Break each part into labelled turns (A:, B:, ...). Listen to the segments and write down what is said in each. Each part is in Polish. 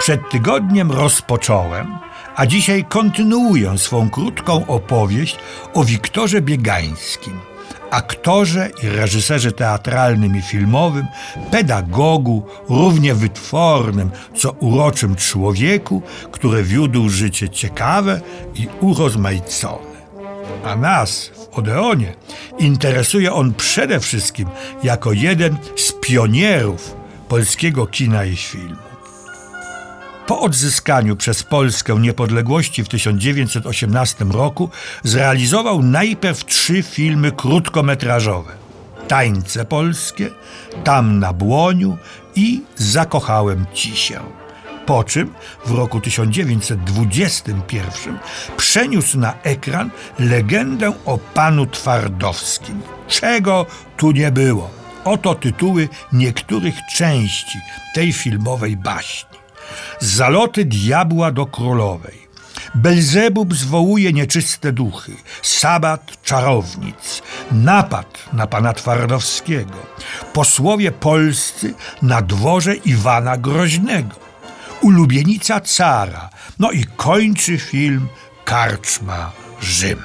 A: Przed tygodniem rozpocząłem, a dzisiaj kontynuuję swą krótką opowieść o Wiktorze Biegańskim, aktorze i reżyserze teatralnym i filmowym, pedagogu, równie wytwornym, co uroczym człowieku, który wiódł życie ciekawe i urozmaicone. A nas w Odeonie interesuje on przede wszystkim jako jeden z pionierów polskiego kina i filmu. Po odzyskaniu przez Polskę niepodległości w 1918 roku zrealizował najpierw trzy filmy krótkometrażowe: Tańce polskie, Tam na błoniu i Zakochałem ci się. Po czym w roku 1921 przeniósł na ekran legendę o panu Twardowskim. Czego tu nie było? Oto tytuły niektórych części tej filmowej baśni. Zaloty diabła do królowej. Belzebub zwołuje nieczyste duchy, sabat czarownic, napad na pana Twardowskiego, posłowie polscy na dworze Iwana Groźnego, ulubienica cara, no i kończy film Karczma Rzym.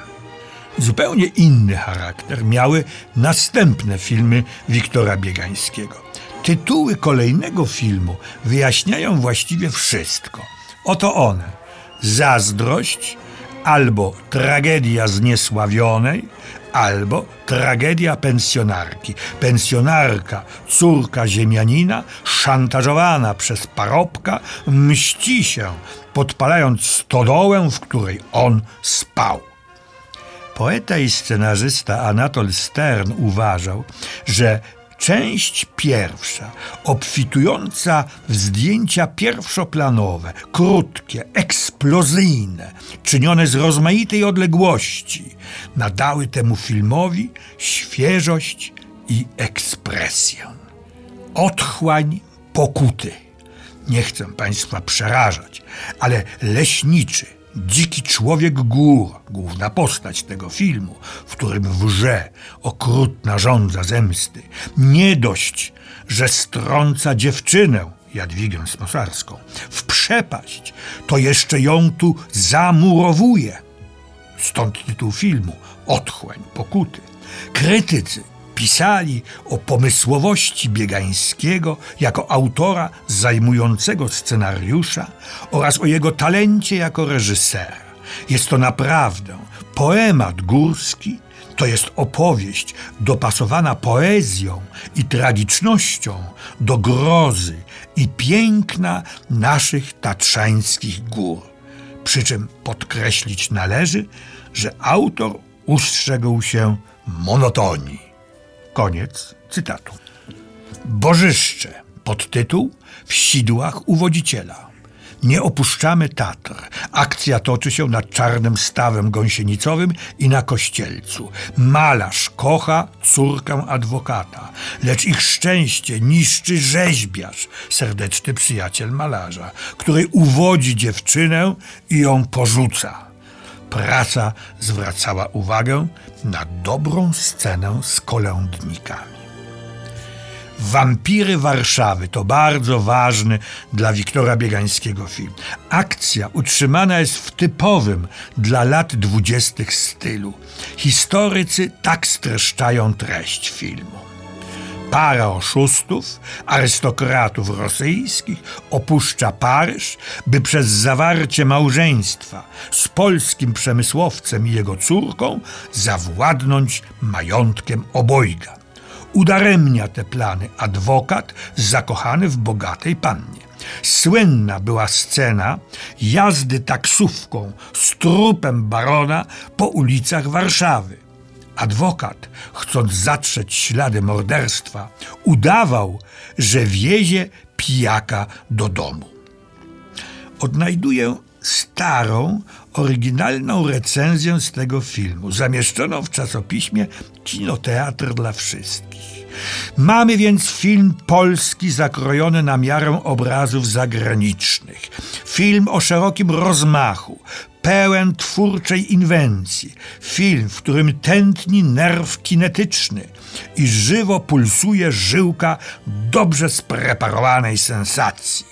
A: Zupełnie inny charakter miały następne filmy Wiktora Biegańskiego. Tytuły kolejnego filmu wyjaśniają właściwie wszystko. Oto one: Zazdrość, albo Tragedia zniesławionej, albo Tragedia pensjonarki. Pensjonarka, córka ziemianina, szantażowana przez parobka, mści się, podpalając stodołę, w której on spał. Poeta i scenarzysta Anatol Stern uważał, że Część pierwsza, obfitująca w zdjęcia pierwszoplanowe, krótkie, eksplozyjne, czynione z rozmaitej odległości, nadały temu filmowi świeżość i ekspresję. Otchłań pokuty. Nie chcę Państwa przerażać, ale leśniczy, Dziki człowiek gór, główna postać tego filmu, w którym wrze okrutna żądza zemsty. Nie dość, że strąca dziewczynę, Jadwigę Smosarską, w przepaść, to jeszcze ją tu zamurowuje. Stąd tytuł filmu Otchłań pokuty. Krytycy pisali o pomysłowości Biegańskiego jako autora zajmującego scenariusza oraz o jego talencie jako reżysera. Jest to naprawdę poemat górski, to jest opowieść dopasowana poezją i tragicznością do grozy i piękna naszych tatrzańskich gór. Przy czym podkreślić należy, że autor ustrzegł się monotonii. Koniec cytatu. Bożyszcze. Podtytuł W sidłach uwodziciela. Nie opuszczamy Tatr. Akcja toczy się nad czarnym stawem gąsienicowym i na kościelcu. Malarz kocha córkę adwokata, lecz ich szczęście niszczy rzeźbiarz, serdeczny przyjaciel malarza, który uwodzi dziewczynę i ją porzuca praca zwracała uwagę na dobrą scenę z kolędnikami. Wampiry Warszawy to bardzo ważny dla Wiktora Biegańskiego film. Akcja utrzymana jest w typowym dla lat dwudziestych stylu. Historycy tak streszczają treść filmu para oszustów, arystokratów rosyjskich opuszcza Paryż, by przez zawarcie małżeństwa z polskim przemysłowcem i jego córką zawładnąć majątkiem obojga. Udaremnia te plany adwokat zakochany w bogatej pannie. Słynna była scena jazdy taksówką z trupem barona po ulicach Warszawy. Adwokat, chcąc zatrzeć ślady morderstwa, udawał, że wiezie pijaka do domu. Odnajduję starą, oryginalną recenzję z tego filmu, zamieszczoną w czasopiśmie Kinoteatr dla Wszystkich. Mamy więc film polski zakrojony na miarę obrazów zagranicznych. Film o szerokim rozmachu, pełen twórczej inwencji. Film, w którym tętni nerw kinetyczny i żywo pulsuje żyłka dobrze spreparowanej sensacji.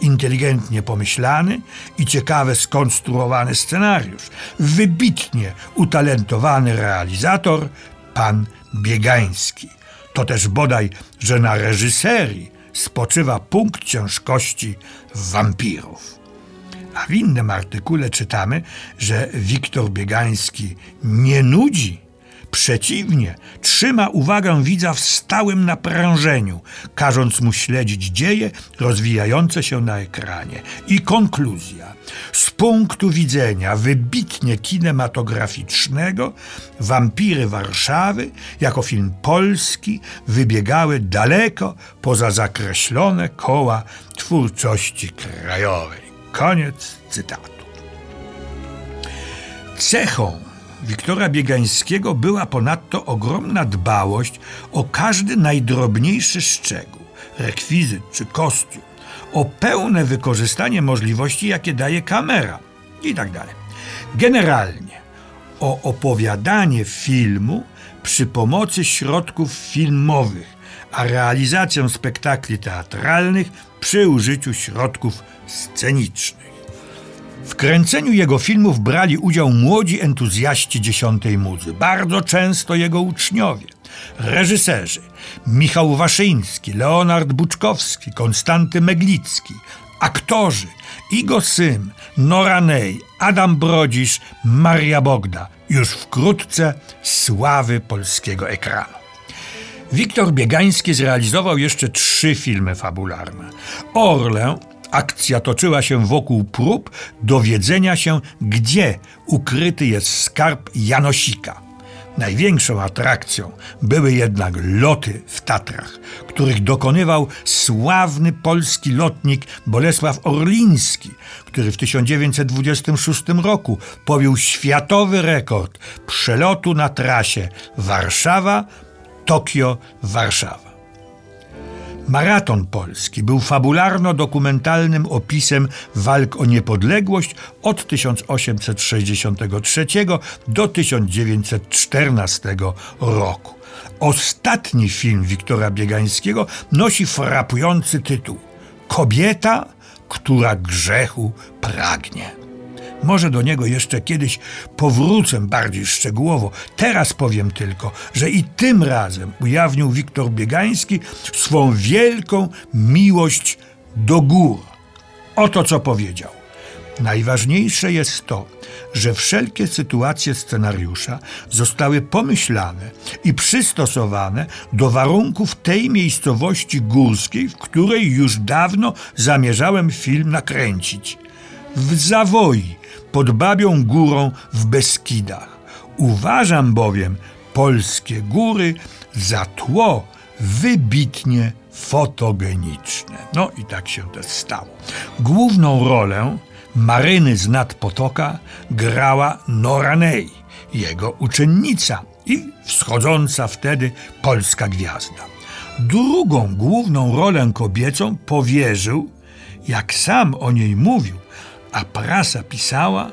A: inteligentnie pomyślany i ciekawe skonstruowany scenariusz, wybitnie utalentowany realizator, pan Biegański. To też bodaj, że na reżyserii spoczywa punkt ciężkości wampirów. A w innym artykule czytamy, że Wiktor Biegański nie nudzi Przeciwnie, trzyma uwagę widza w stałym naprężeniu, każąc mu śledzić dzieje rozwijające się na ekranie. I konkluzja. Z punktu widzenia wybitnie kinematograficznego, Wampiry Warszawy jako film polski wybiegały daleko poza zakreślone koła twórczości krajowej. Koniec cytatu. Cechą Wiktora Biegańskiego była ponadto ogromna dbałość o każdy najdrobniejszy szczegół, rekwizyt czy kostium, o pełne wykorzystanie możliwości, jakie daje kamera itd. Tak Generalnie o opowiadanie filmu przy pomocy środków filmowych, a realizację spektakli teatralnych przy użyciu środków scenicznych. W kręceniu jego filmów brali udział młodzi entuzjaści dziesiątej muzy, bardzo często jego uczniowie, reżyserzy Michał Waszyński, Leonard Buczkowski, Konstanty Meglicki, aktorzy Igo Sym, Nora Ney, Adam Brodzisz, Maria Bogda, już wkrótce sławy polskiego ekranu. Wiktor Biegański zrealizował jeszcze trzy filmy fabularne. Orlę Akcja toczyła się wokół prób dowiedzenia się, gdzie ukryty jest skarb Janosika. Największą atrakcją były jednak loty w Tatrach, których dokonywał sławny polski lotnik Bolesław Orliński, który w 1926 roku powił światowy rekord przelotu na trasie Warszawa-Tokio-Warszawa. Maraton Polski był fabularno-dokumentalnym opisem walk o niepodległość od 1863 do 1914 roku. Ostatni film Wiktora Biegańskiego nosi frapujący tytuł Kobieta, która grzechu pragnie. Może do niego jeszcze kiedyś powrócę bardziej szczegółowo. Teraz powiem tylko, że i tym razem ujawnił Wiktor Biegański swą wielką miłość do gór. Oto co powiedział. Najważniejsze jest to, że wszelkie sytuacje scenariusza zostały pomyślane i przystosowane do warunków tej miejscowości górskiej, w której już dawno zamierzałem film nakręcić. W Zawoi, pod Babią Górą w Beskidach. Uważam bowiem polskie góry za tło wybitnie fotogeniczne. No i tak się też stało. Główną rolę Maryny z nad potoka grała Nora Ney, jego uczennica i wschodząca wtedy polska gwiazda. Drugą główną rolę kobiecą powierzył, jak sam o niej mówił, a prasa pisała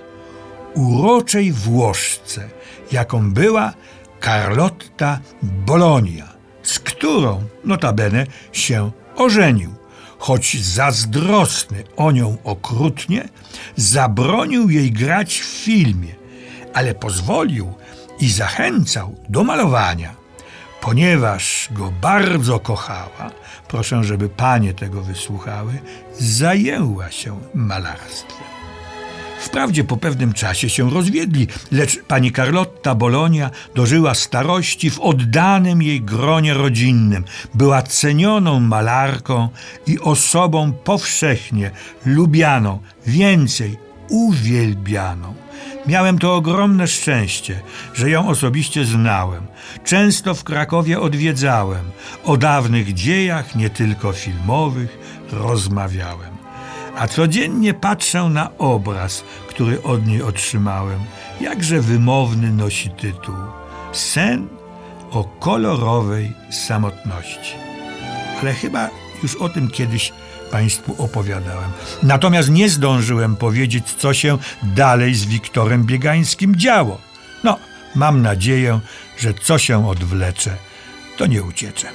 A: uroczej Włoszce, jaką była Carlotta Bologna, z którą notabene się ożenił. Choć zazdrosny o nią okrutnie, zabronił jej grać w filmie, ale pozwolił i zachęcał do malowania. Ponieważ go bardzo kochała, proszę, żeby panie tego wysłuchały, zajęła się malarstwem. Wprawdzie po pewnym czasie się rozwiedli, lecz pani Carlotta Bolonia dożyła starości w oddanym jej gronie rodzinnym. Była cenioną malarką i osobą powszechnie lubianą, więcej uwielbianą. Miałem to ogromne szczęście, że ją osobiście znałem. Często w Krakowie odwiedzałem. O dawnych dziejach, nie tylko filmowych, rozmawiałem a codziennie patrzę na obraz, który od niej otrzymałem. Jakże wymowny nosi tytuł Sen o kolorowej samotności. Ale chyba już o tym kiedyś Państwu opowiadałem. Natomiast nie zdążyłem powiedzieć, co się dalej z Wiktorem Biegańskim działo. No, mam nadzieję, że co się odwlecze, to nie uciecze.